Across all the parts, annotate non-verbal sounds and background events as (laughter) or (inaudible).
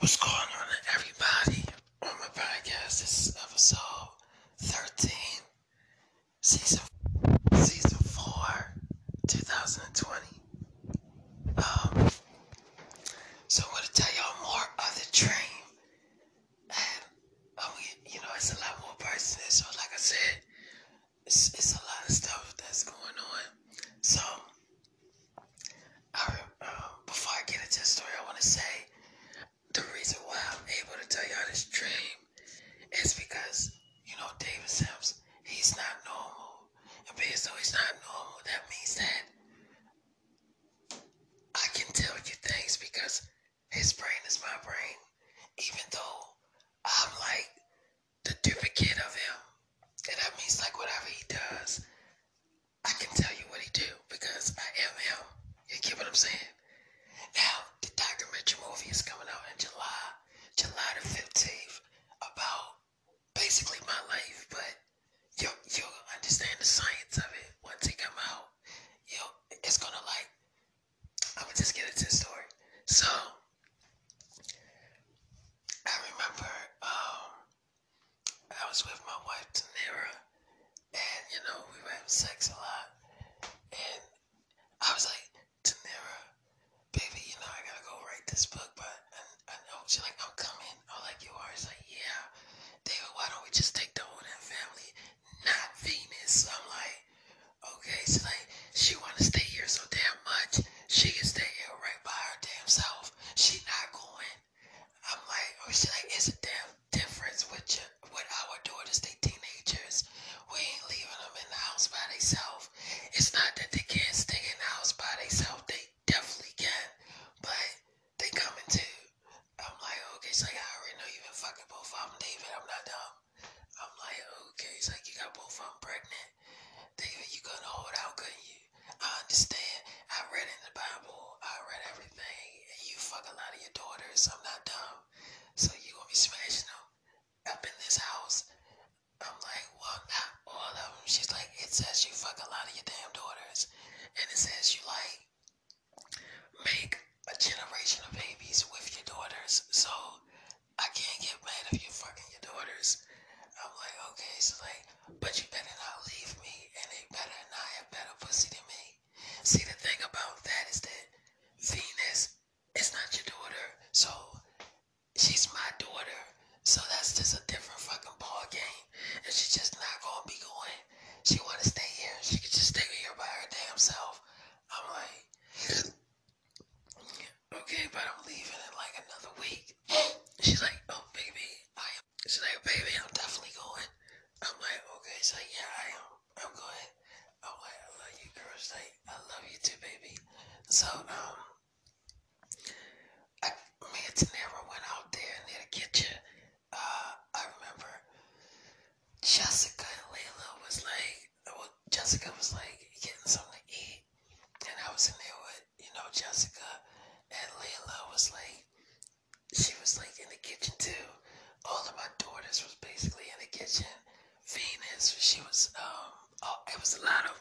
What's going on, was a lot of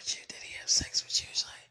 with you? Did he have sex with you? He's like,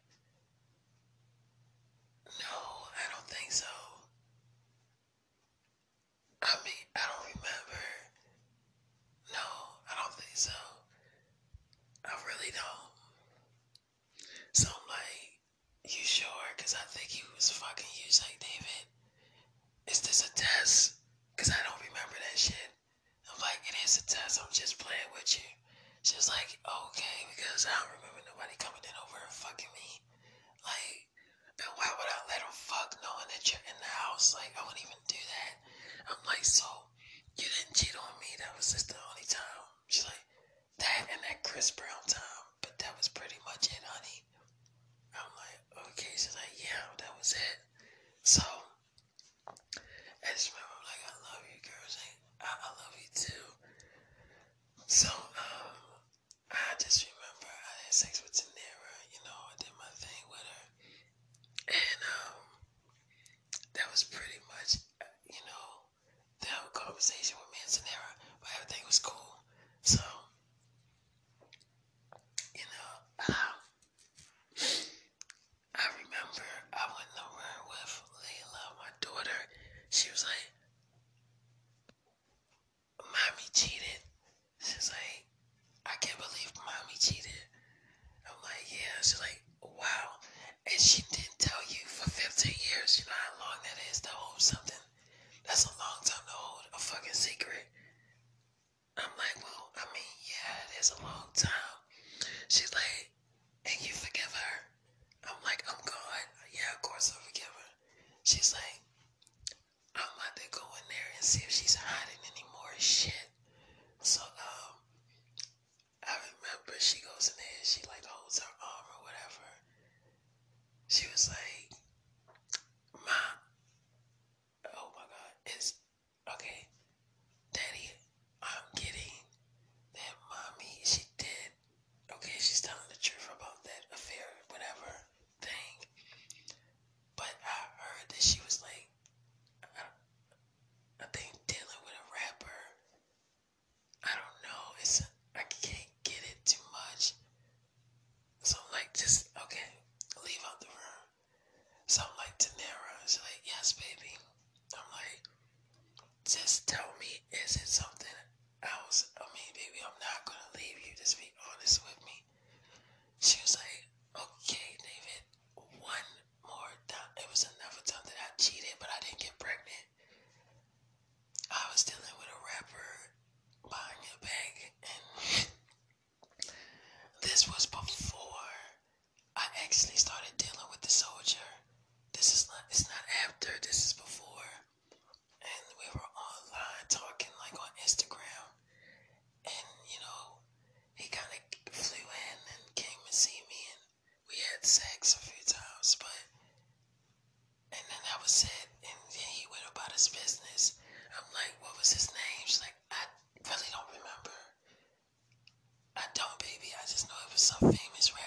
is a long time. so famous right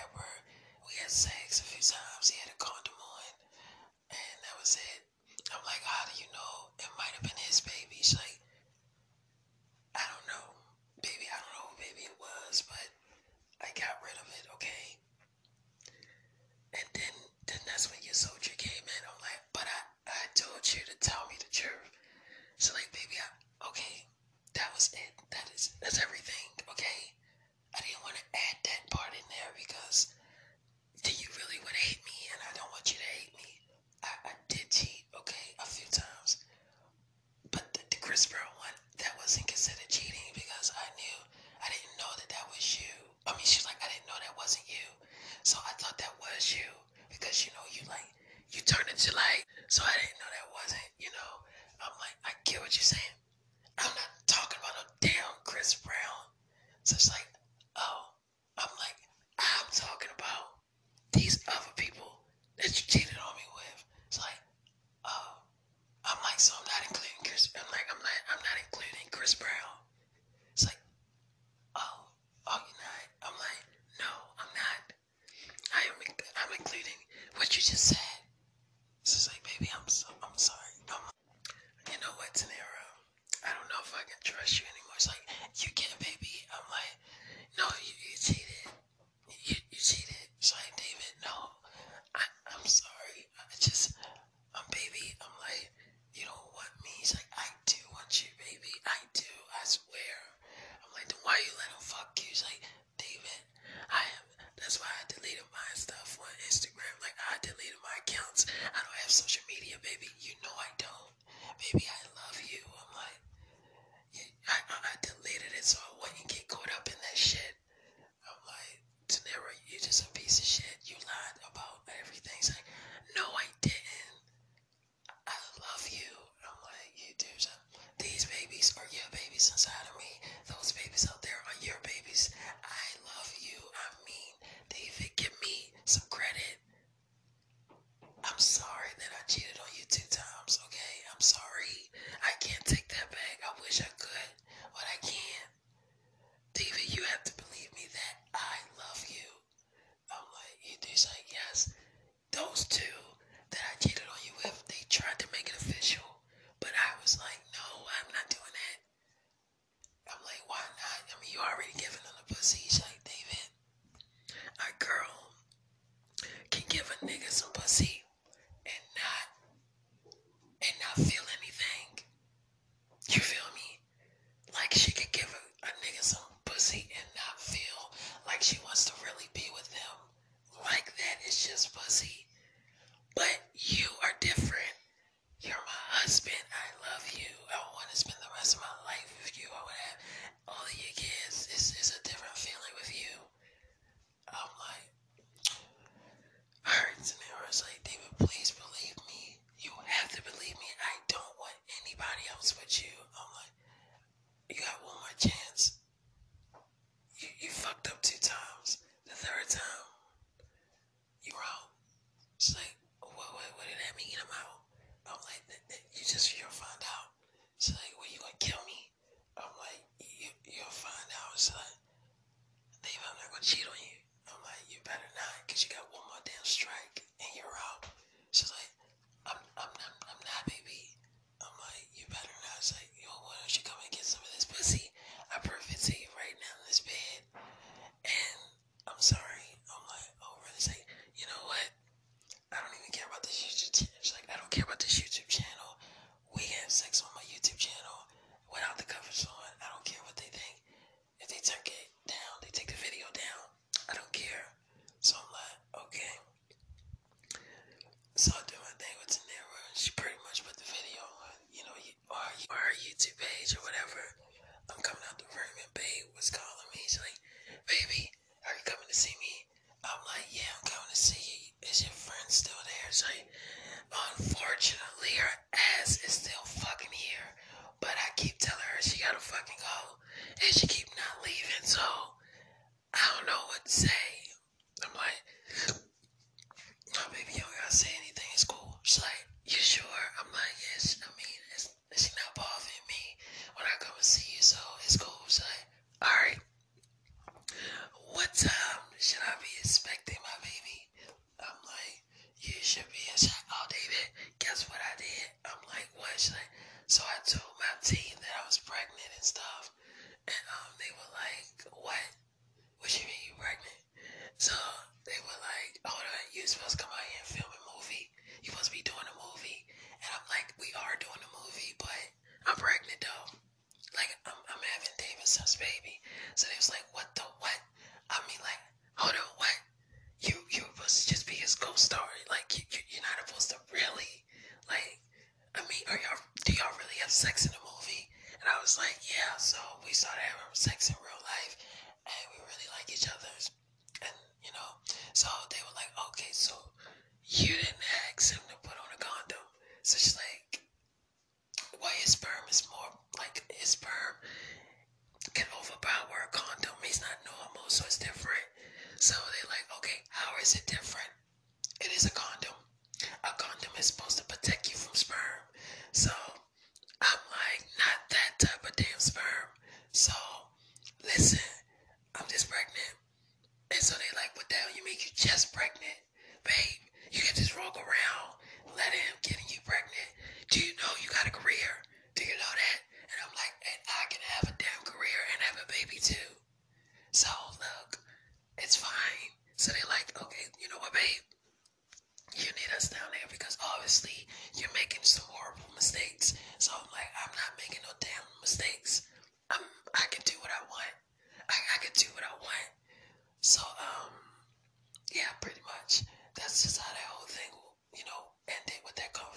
guess what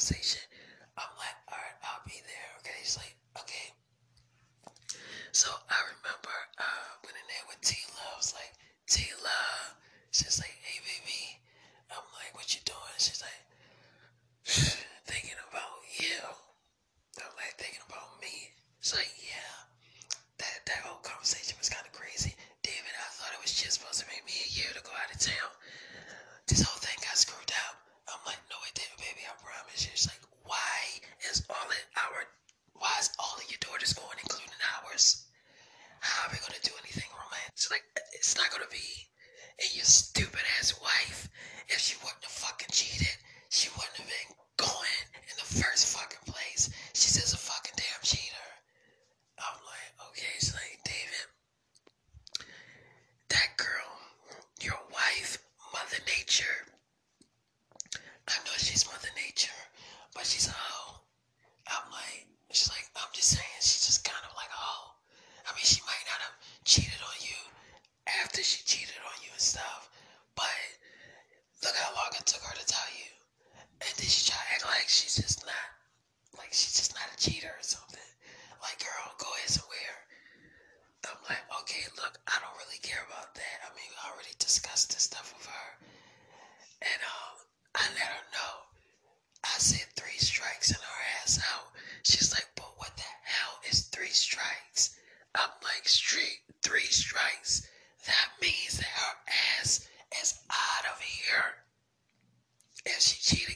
conversation. I'm like, all right, I'll be there. Okay, he's like, okay. So I remember uh, when in there with T Love, like, T Love, she's like, hey baby. I'm like, what you doing? She's like, thinking about you. I'm like, thinking about me. It's like, yeah. That that whole conversation was kind of crazy. David, I thought it was just supposed to make me a year to go out of town. This whole thing got screwed up. I'm like, no, it didn't, baby. I promise you. She's like, why is all of our, why is all of your daughters going, including ours? How are we gonna do anything romantic? She's like, it's not gonna be. And your stupid ass wife, if she wouldn't have fucking cheated, she wouldn't have been going in the first fucking place. She's just a fucking damn cheater. I'm like, okay, she's like, David, that girl, your wife, Mother Nature. I know she's Mother Nature, but she's a hoe. I'm like, she's like, I'm just saying, she's just kind of like a hoe. I mean, she might not have cheated on you after she cheated on you and stuff, but look how long it took her to tell you. And then she try to act like she's just not, like she's just not a cheater or something. Like, girl, go ahead somewhere. I'm like, okay, look, I don't really care about that. I mean, we already discussed this stuff with her. And um, I let her know. I said three strikes and her ass out. She's like, but what the hell is three strikes? I'm like, street three strikes. That means that her ass is out of here. If she cheat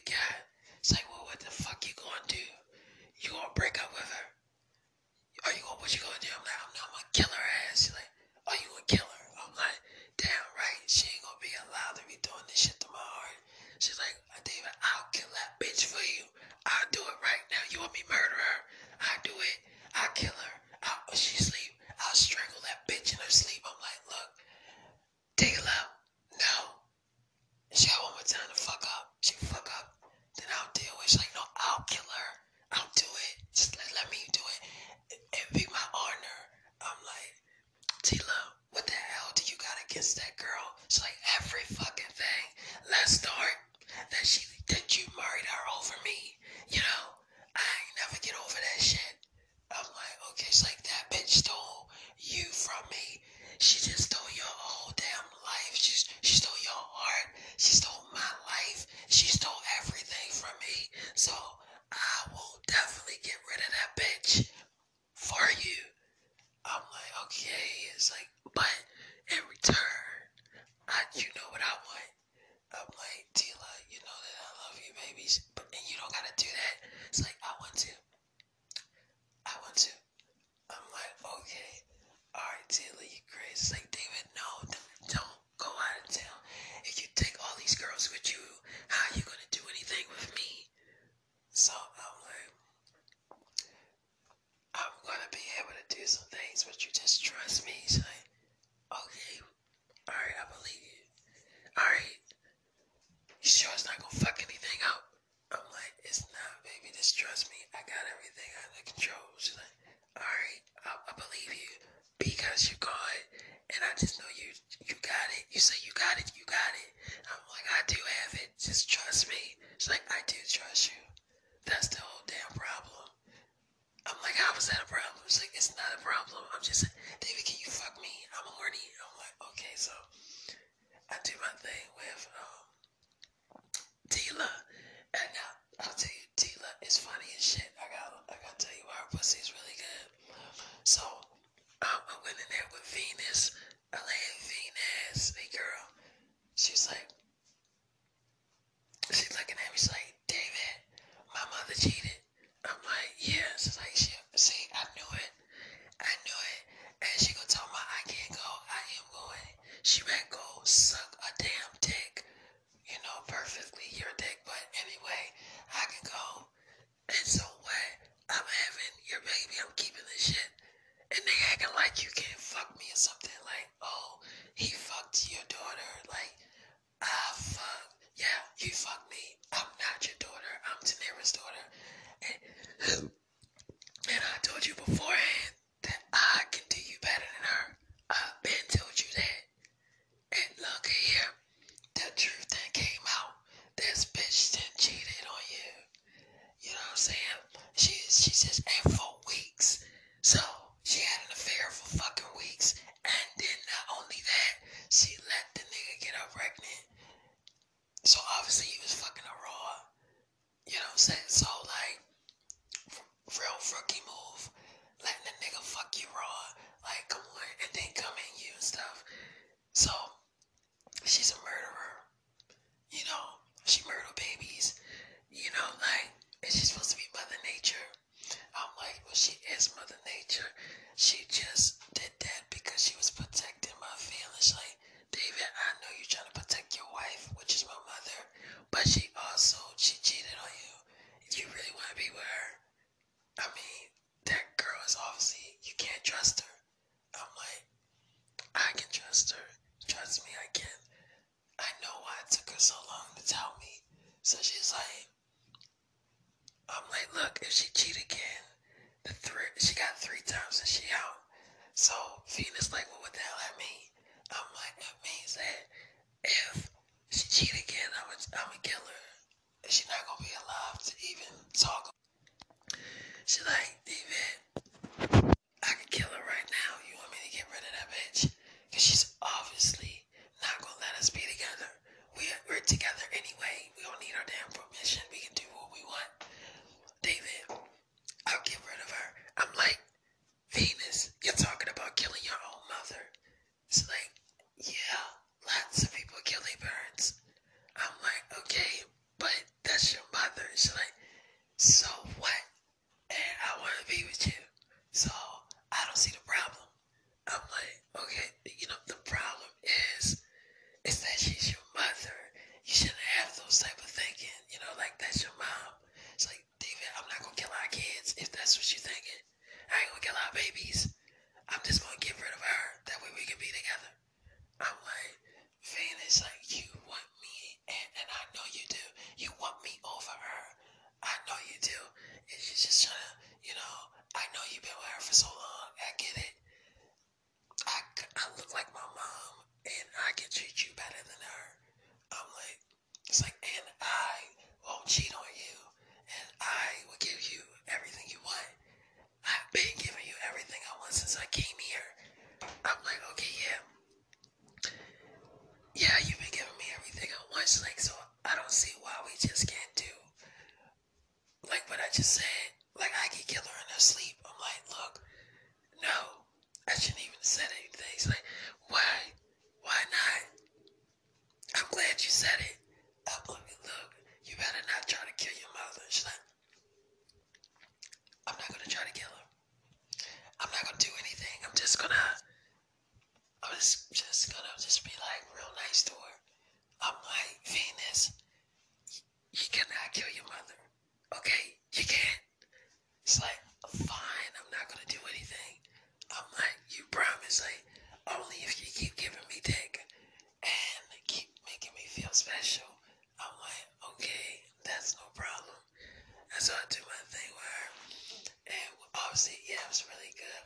see. Yeah, it was really good.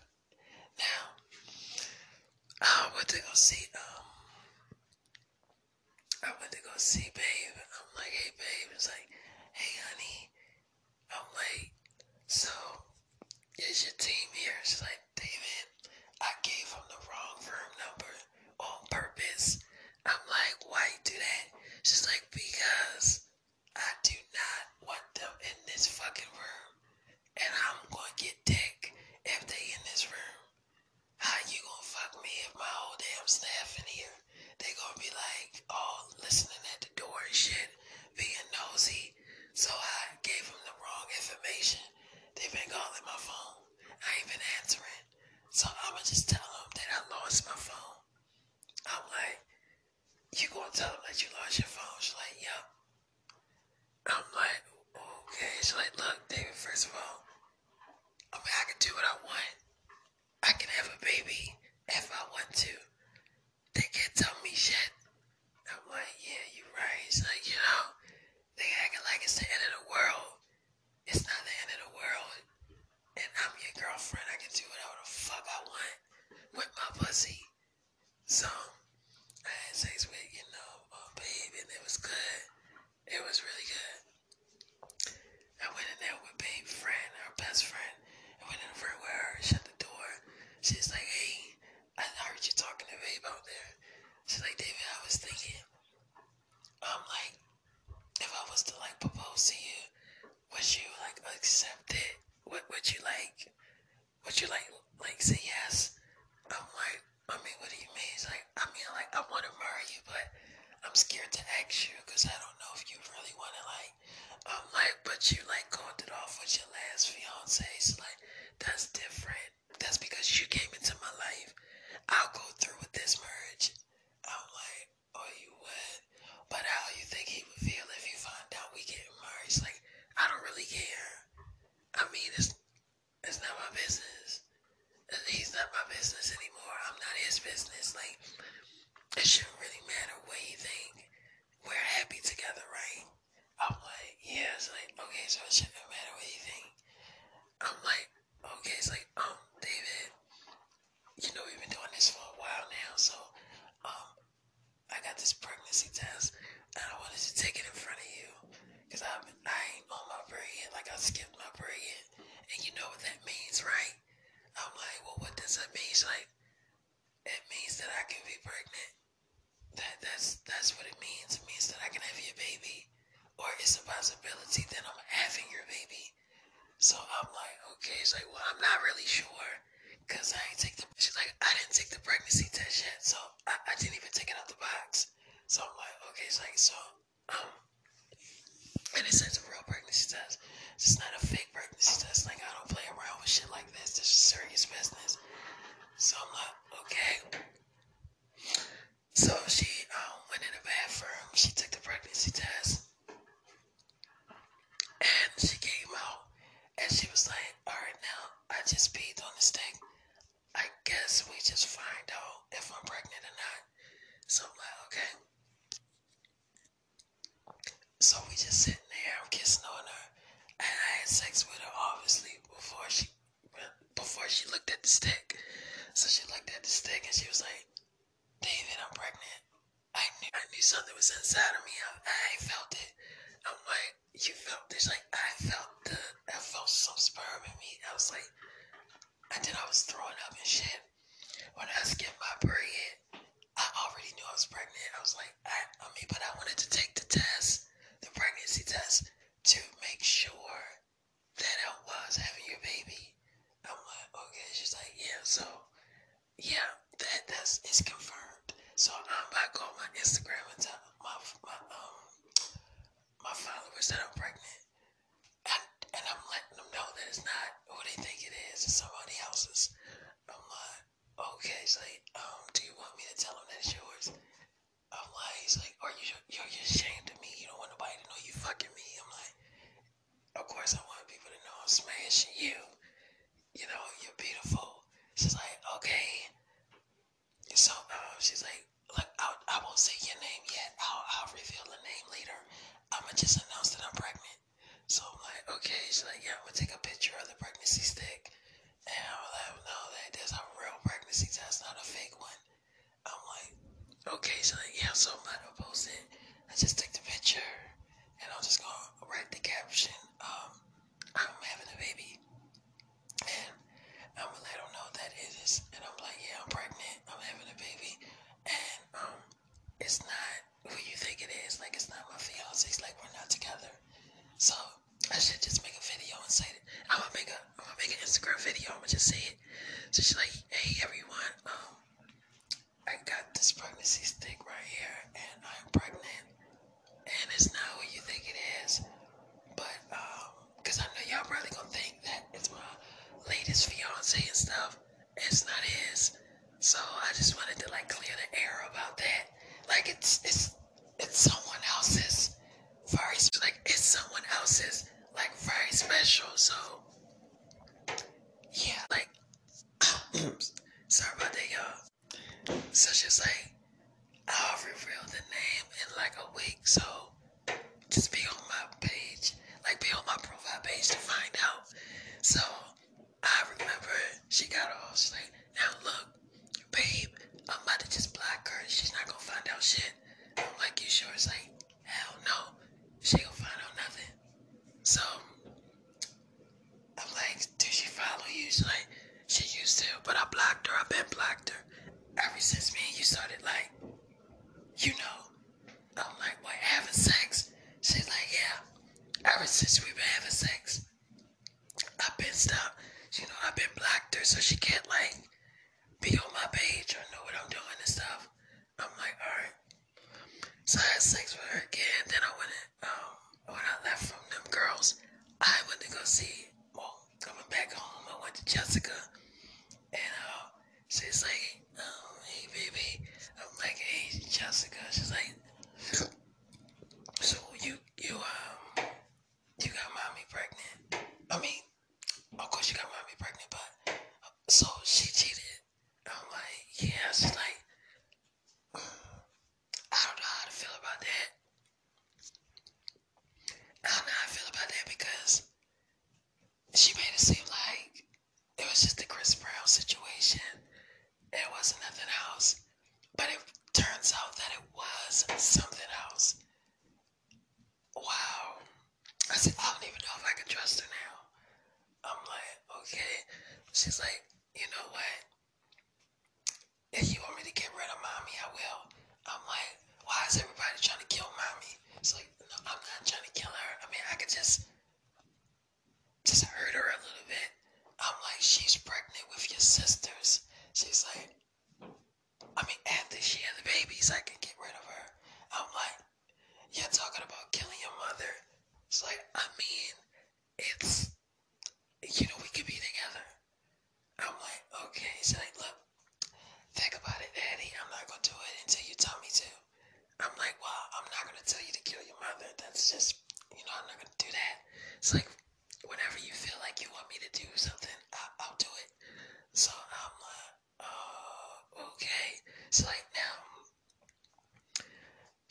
Now, I went to go see, um, I went to go see babe. I'm like, hey, babe. It's like, hey, honey, I'm like, So, is your team here? She's like, David, I gave him the wrong firm number on purpose. I'm like, why you do that? She's like, because some staff in here. They' gonna be like all listening at the door and shit, being nosy. So I gave them the wrong information. They've been calling my phone. I ain't been answering. So I'ma just tell them that I lost my phone. I'm like, you gonna tell them that you lost your phone? She's like, yep. I'm like, okay. She's like, look, David, first of all, I mean, I can do what I it? What would you like? Would you like like say yes? I'm like, I mean, what do you mean? It's like, I mean, like, I want to marry you, but I'm scared to ask you because I don't know if you really want to, like, I'm like, but you, like, going it off with your last fiance. It's like, that's different. That's because you came into my life. I'll go through with this marriage. I'm like, oh, you would? But how you think he would feel if you find out we get married? It's like, I don't really care. I mean, it's, it's not my business. He's not my business anymore. I'm not his business. Like, it shouldn't really matter what you think. We're happy together, right? I'm like, yeah. It's like, okay, so it shouldn't matter what you think. I'm like, okay. It's like, um, David, you know we've been doing this for a while now, so, um, I got this pregnancy test, and I wanted to take it in front of you, cause I I ain't on my period. Like I skipped my period, and you know what that means, right? I'm like, well, what does that mean? She's like, it means that I can be pregnant. That that's that's what it means. It means that I can have your baby, or it's a possibility that I'm having your baby. So I'm like, okay. She's like, well, I'm not really sure, cause I ain't take the. She's like, I didn't take the pregnancy test yet, so I, I didn't even take it out the box. So I'm like, okay. She's like, so um, and it says a real pregnancy test. It's not a fake pregnancy test. Like I don't play around with shit like this. This is serious business. So I'm like, okay. So she um, went in the bathroom. She took the pregnancy test, last things we were given.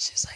She's like,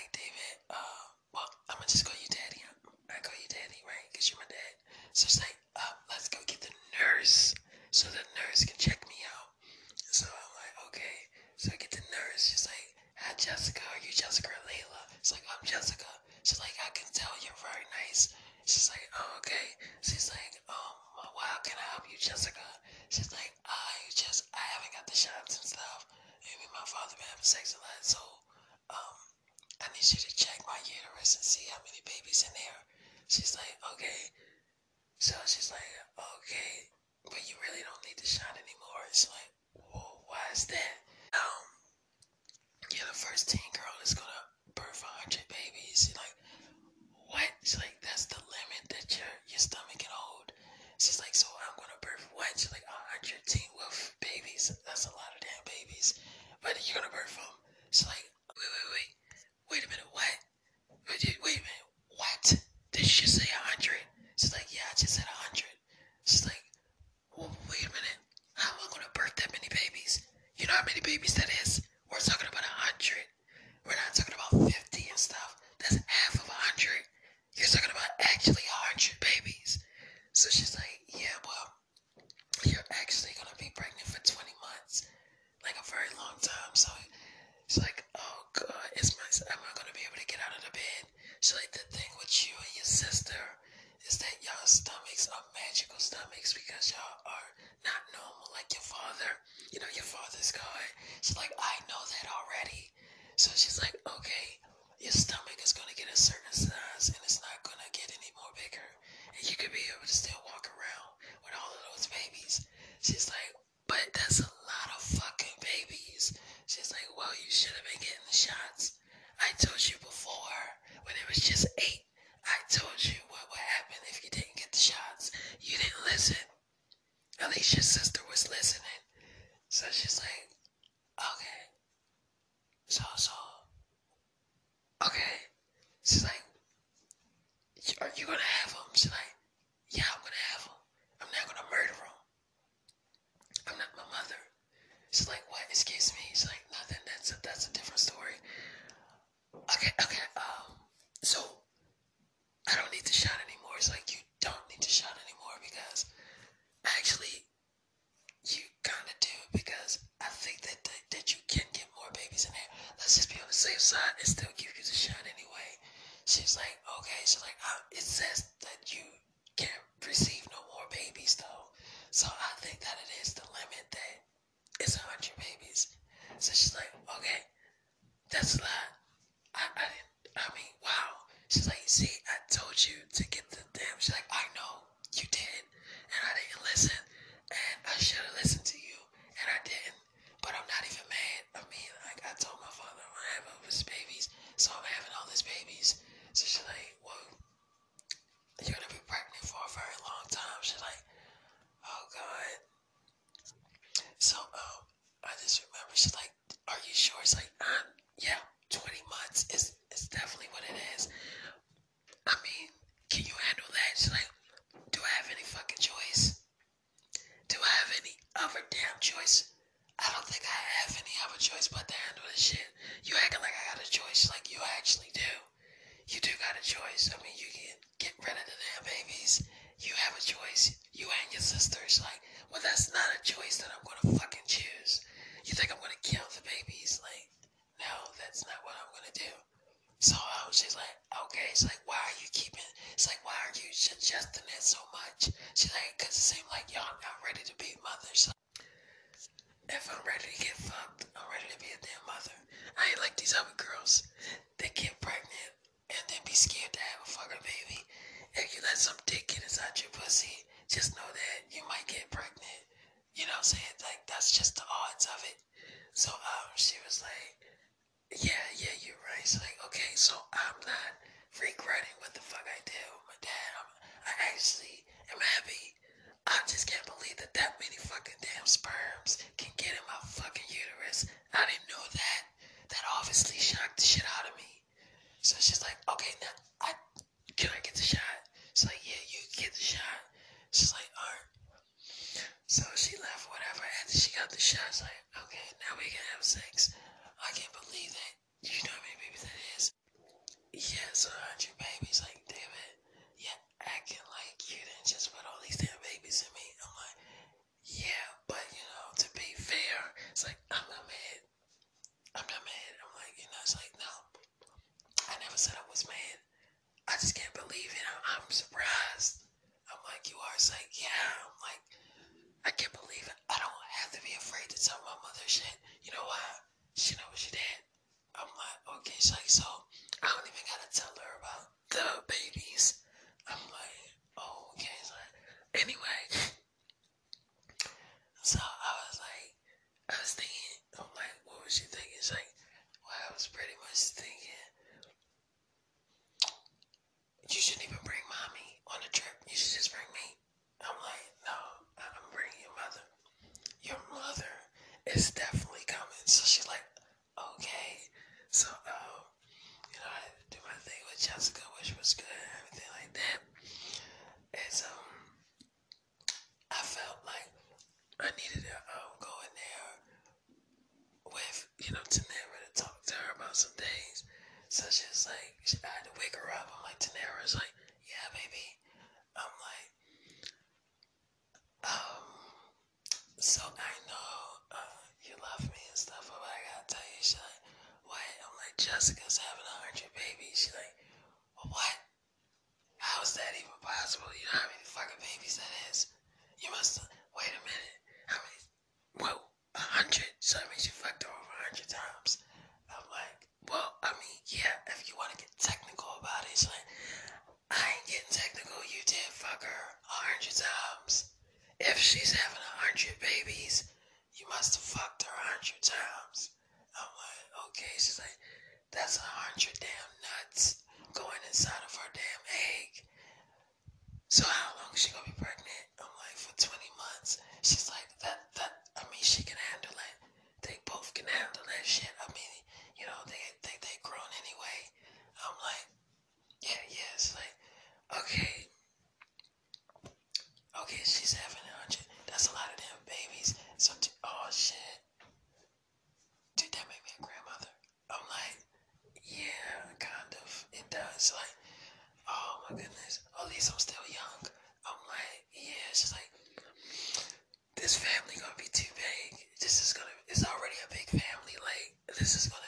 So she's like, So um, I just remember she's like, "Are you sure?" It's like I'm hundred times. If she's having a hundred babies, you must have fucked her a hundred times. I'm like, okay. She's like, that's a hundred damn nuts going inside of her damn egg. So how long is she gonna be pregnant? I'm like, for 20 months. She's like, that that. I mean, she can handle it. They both can handle that shit. I mean, you know, they they they grown anyway. I'm like, yeah, yeah. It's like, okay, Okay, she's having a hundred. That's a lot of damn babies. So, oh shit. Did that make me a grandmother? I'm like, yeah, kind of. It does. Like, oh my goodness. At least I'm still young. I'm like, yeah, She's like, this family gonna be too big. This is gonna, it's already a big family. Like, this is gonna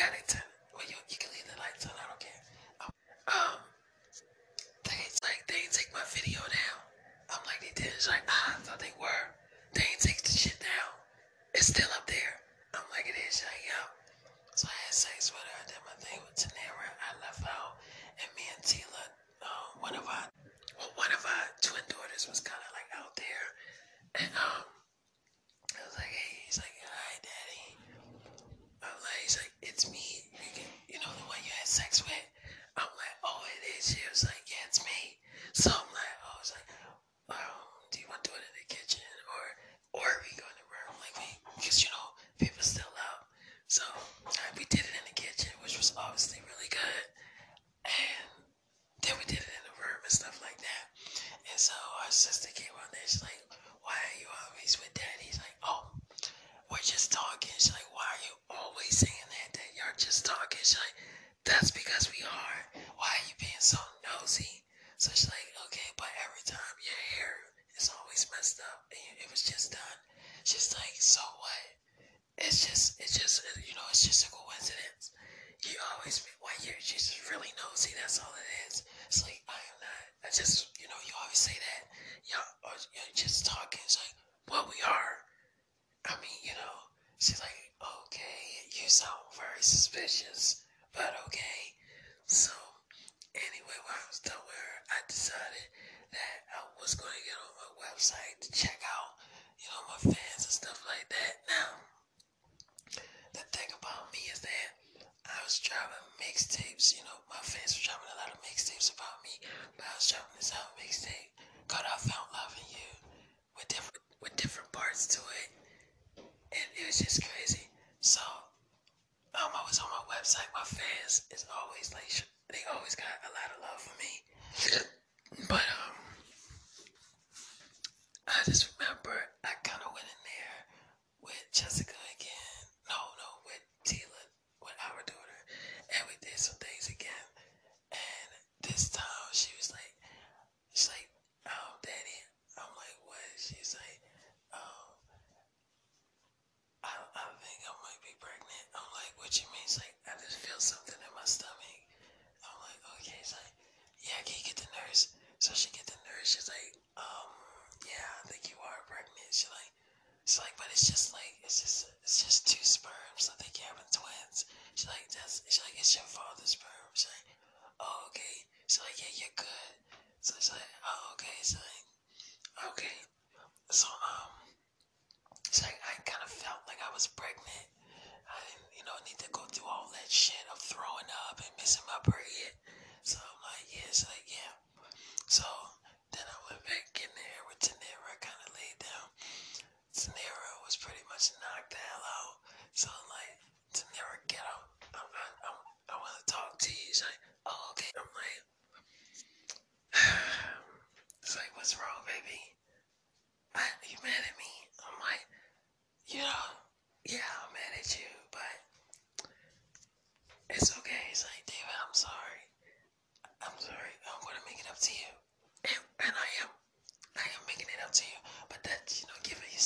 Christianity. Well, you, you can leave the lights on. I don't care. Um, um, they like they didn't take my video down. I'm like they did. It's like ah, I thought they were. It's just crazy. So, I'm always on my website. My fans is always like, they always got a lot of love for me. But, um,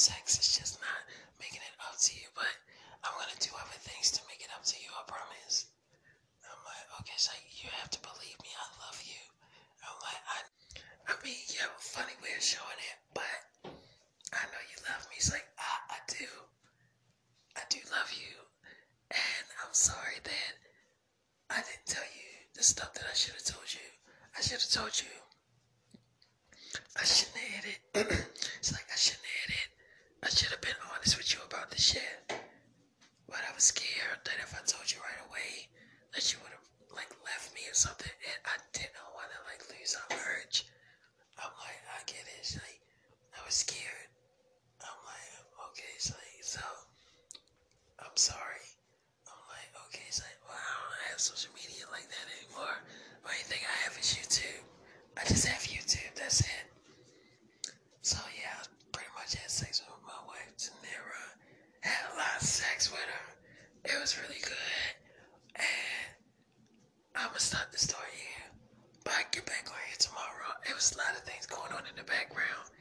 sex. is just not making it up to you, but I'm gonna do other things to make it up to you. I promise. I'm like, okay, so you have to believe me. I love you. I'm like, I, I mean, you have a funny way of showing it, but I know you love me. It's like, I, I do. I do love you, and I'm sorry that I didn't tell you the stuff that I should have told you. I should have told you. I shouldn't have hit it. (clears throat) shit. But I was scared that if I told you right away, that you would have like left me or something, and I didn't want to like lose our merge. I'm like, I get it. Like, I was scared. I'm like, okay, like, so I'm sorry. I'm like, okay, it's like, well, I don't have social media like that anymore. Or only thing I have is YouTube. I just have on in the background.